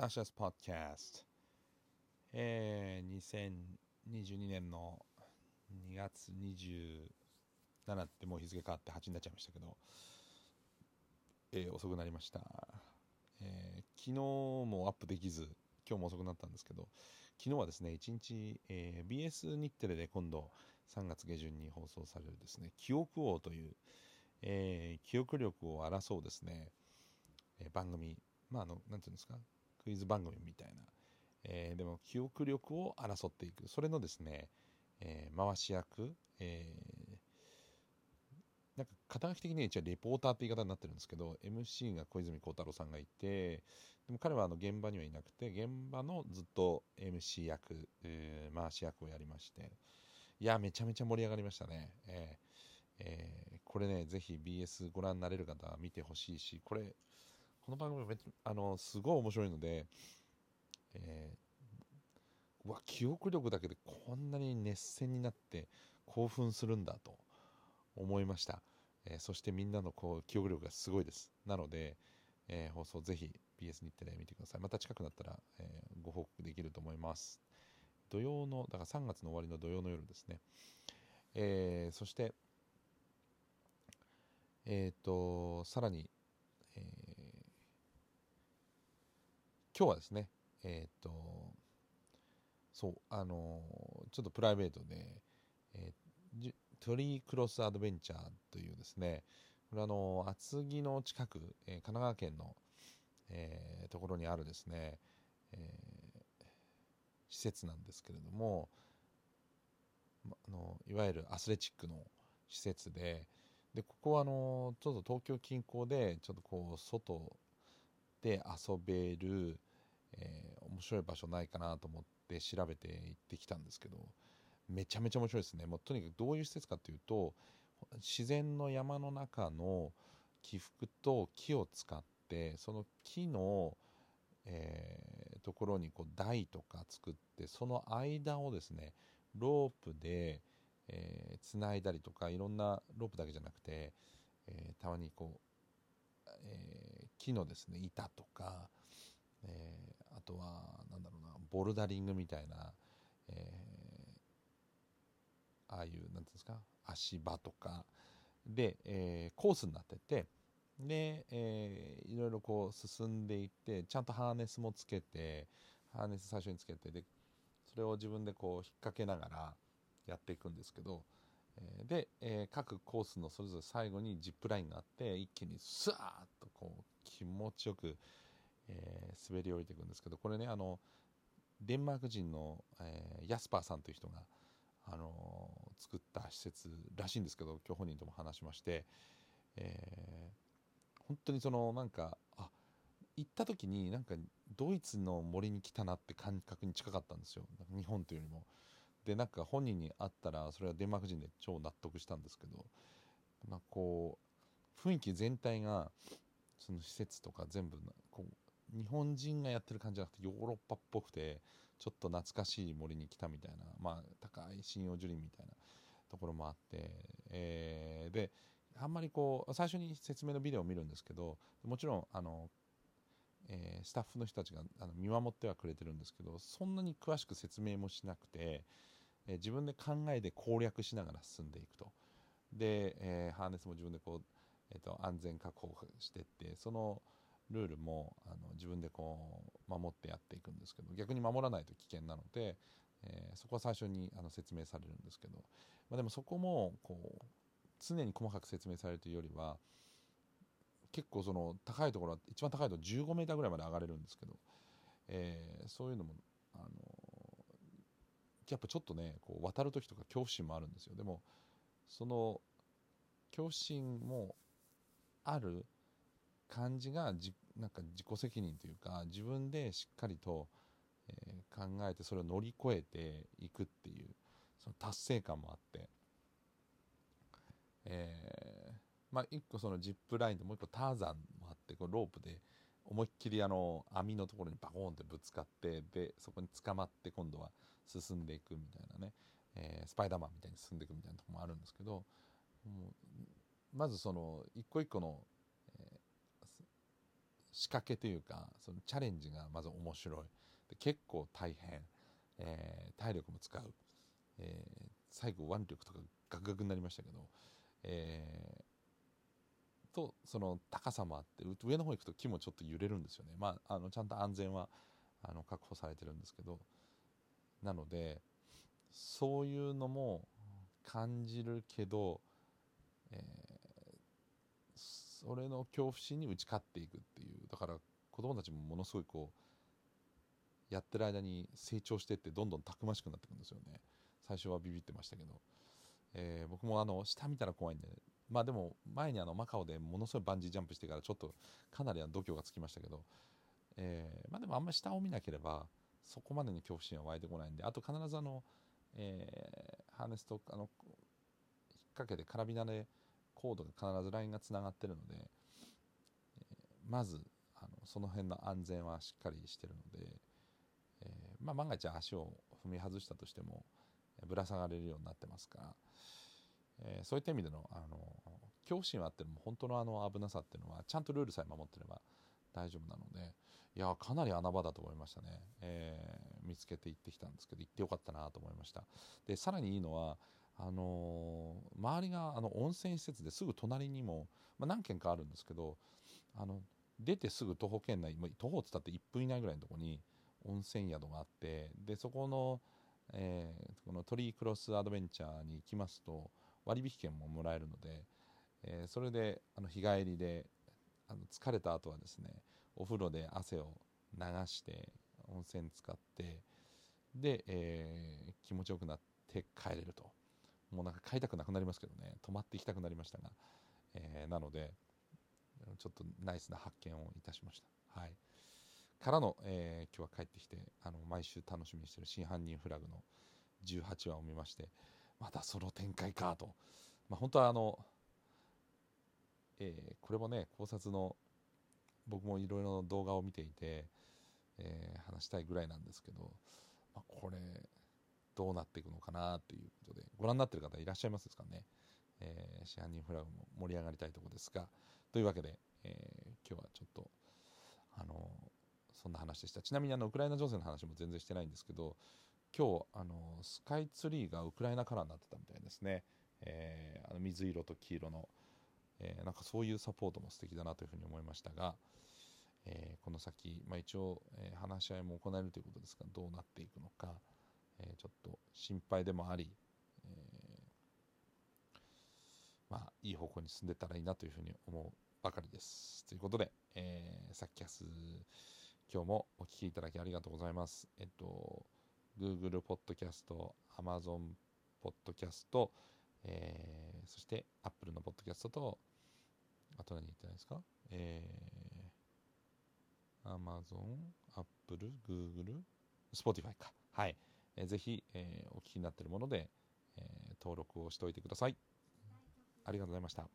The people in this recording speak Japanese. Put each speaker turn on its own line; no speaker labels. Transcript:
サシャスポッキャスト、えー、2022年の2月27ってもう日付変わって8になっちゃいましたけど、えー、遅くなりました、えー、昨日もアップできず今日も遅くなったんですけど昨日はですね1日、えー、BS 日テレで今度3月下旬に放送されるですね記憶王という、えー、記憶力を争うですね、えー、番組まああのなんていうんですかクイズ番組みたいな、えー、でも記憶力を争っていく。それのですね、えー、回し役、えー、なんか肩書き的には一応レポーターって言い方になってるんですけど MC が小泉孝太郎さんがいてでも彼はあの現場にはいなくて現場のずっと MC 役、えー、回し役をやりまして。いやめちゃめちゃ盛り上がりましたね、えーえー、これねぜひ BS ご覧になれる方は見てほしいしこれこの番組めあのすごい面白いので、えー、うわ記憶力だけでこんなに熱戦になって興奮するんだと思いました、えー、そしてみんなのこう記憶力がすごいです。なので、えー、放送ぜひ BS 日テレ見てください。また近くなったら、えー、ご報告できると思います。土曜のだから3月の終わりの土曜の夜ですね、えー、そしてえっ、とさらに、えー今日はですねえっ、とそうあのちょっとプライベートで、えー、トリークロスアドベンチャーというですねこれあの厚木の近く、えー、神奈川県の、えー、ところにあるですね、えー、施設なんですけれども、ま、あのいわゆるアスレチックの施設ででここはあのちょっと東京近郊でちょっとこう外で遊べるえー、面白い場所ないかなと思って調べて行ってきたんですけどめちゃめちゃ面白いですね。もうとにかくどういう施設かというと自然の山の中の起伏と木を使ってその木の、えー、ところにこう台とか作ってその間をですねロープでえー、いだりとかいろんなロープだけじゃなくて、えー、たまにこう、えー、木のですね板とか、えー、あとはなんだろうなボルダリングみたいな、えー、ああいう何ていうんですか足場とかで、えー、コースになっててで、えー、いろいろこう進んでいってちゃんとハーネスもつけてハーネス最初につけてでそれを自分でこう引っ掛けながらやっていくんですけど、えー、で、えー、各コースのそれぞれ最後にジップラインがあって一気にスワーッとこう気持ちよくえー、滑り降りていくんですけどこれねあのデンマーク人の、えー、ヤスパーさんという人が、あのー、作った施設らしいんですけど今日本人とも話しまして、えー、本当にそのなんかあ行った時になんかドイツの森に来たなって感覚に近かったんですよ日本というよりも。でなんか本人に会ったらそれはデンマーク人で超納得したんですけどなんかこう雰囲気全体がその施設とか全部こう日本人がやってる感じじゃなくてヨーロッパっぽくてちょっと懐かしい森に来たみたいな、まあ、高い針葉樹林みたいなところもあって、えー、であんまりこう最初に説明のビデオを見るんですけどもちろんあの、えー、スタッフの人たちがあの見守ってはくれてるんですけどそんなに詳しく説明もしなくて、えー、自分で考えで攻略しながら進んでいくと。で、えー、ハーネスも自分でこう、えーと安全確保していってそのルールもあの自分でこう守ってやっていくんですけど逆に守らないと危険なので、えー、そこは最初にあの説明されるんですけど、まあ、でもそこもこう常に細かく説明されるというよりは結構その高いところは一番高いと15メーターぐらいまで上がれるんですけど、えー、そういうのもあのやっぱちょっとねこう渡る時とか恐怖心もあるんですよ。でもその恐怖心もある感じがじなんか自己責任というか自分でしっかりと、えー、考えてそれを乗り越えていくっていうその達成感もあって、えー、まあ一個そのジップラインでもう一個ターザンもあってこうロープで思いっきりあの網のところにバコーンってぶつかってでそこに捕まって今度は進んでいくみたいなね、えー、スパイダーマンみたいに進んでいくみたいなとこもあるんですけどまずその一個一個の、仕掛けというかそのチャレンジがまず面白い。で結構大変、えー、体力も使う、えー、最後腕力とかガクガクになりましたけど、えー、とその高さもあって上の方行くと木もちょっと揺れるんですよね。まああのちゃんと安全はあの確保されてるんですけど。なのでそういうのも感じるけど、えー、それの恐怖心に打ち勝っていくっていうだから子供たちもものすごいこうやってる間に成長してってどんどんたくましくなっていくんですよね。最初はビビってましたけど、えー、僕もあの下見たら怖いんで、まあでも前にあのマカオでものすごいバンジージャンプしてからちょっとかなり度胸がつきましたけど、えー、まあでもあんまり下を見なければそこまでに恐怖心は湧いてこないんであと必ずあの、えー、ハーネスとあの引っ掛けてカラビナでコードが必ずラインがつながってるので、え、まずあのその辺の安全はしっかりしてるので、え、まあ、万が一足を踏み外したとしてもぶら下がれるようになってますから、えそういった意味でのあの恐怖心はあっても本当のあの危なさっていうのはちゃんとルールさえ守ってれば大丈夫なのでいやかなり穴場だと思いましたね、えー、見つけて行ってきたんですけど行ってよかったなと思いました。でさらにいいのはあのー、周りがあの温泉施設ですぐ隣にも、まあ、何軒かあるんですけどあの出てすぐ徒歩圏内徒歩って言ったって1分以内ぐらいのとこに温泉宿があってでそこの、えー、このトリークロスアドベンチャーに行きますと割引券ももらえるので、えー、それであの日帰りであの疲れた後はですねお風呂で汗を流して温泉使ってで、えー、気持ちよくなって帰れると。もうなんか帰りたくなくなりますけどね。泊まっていきたくなりましたが、えー、なのでちょっとナイスな発見をいたしました。はい。からの、えー、今日は帰ってきてあの毎週楽しみにしている真犯人フラグの18話を見ましてまたその展開かと、まあ、本当はあの、えー、これもね考察の僕もいろいろ動画を見ていて、えー、話したいぐらいなんですけど、まあ、これどうなっていくのかなっていうことでご覧になってる方いらっしゃいますですかね、えー、市販人フラグも盛り上がりたいところですがというわけで、えー、今日はちょっとあのそんな話でした。ちなみにあのウクライナ情勢の話も全然してないんですけど今日あのスカイツリーがウクライナカラーになってたみたいですね、えー、あの水色と黄色の、えー、なんかそういうサポートも素敵だなというふうに思いましたが、えー、この先、まあ、一応、えー、話し合いも行えるということですがどうなっていくのか、えー、ちょっと心配でもあり、えー、まあ、いい方向に進んでたらいいなというふうに思うばかりです。ということで、えー、さっきキャス今日もお聴きいただきありがとうございます。えっと Google Podcast、Amazon Podcast、えー、そして Apple の Podcast と、あと何言ってないですか？えー、Amazon、Apple、Google、Spotify か。はい。えー、ぜひ、え、お聞きになっているもので、え、登録をしておいてください。ありがとうございました。